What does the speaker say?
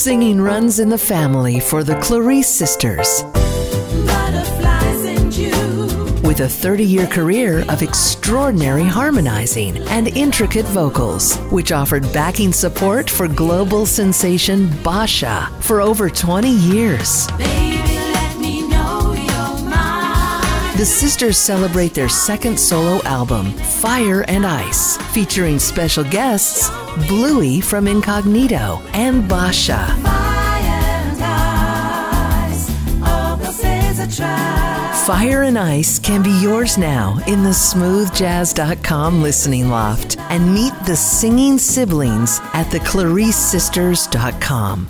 Singing runs in the family for the Clarisse sisters. With a 30 year career of extraordinary harmonizing and intricate vocals, which offered backing support for global sensation Basia for over 20 years. The sisters celebrate their second solo album, Fire and Ice, featuring special guests Bluey from Incognito and Basia. Fire and Ice can be yours now in the smoothjazz.com listening loft and meet the singing siblings at theclarissesisters.com.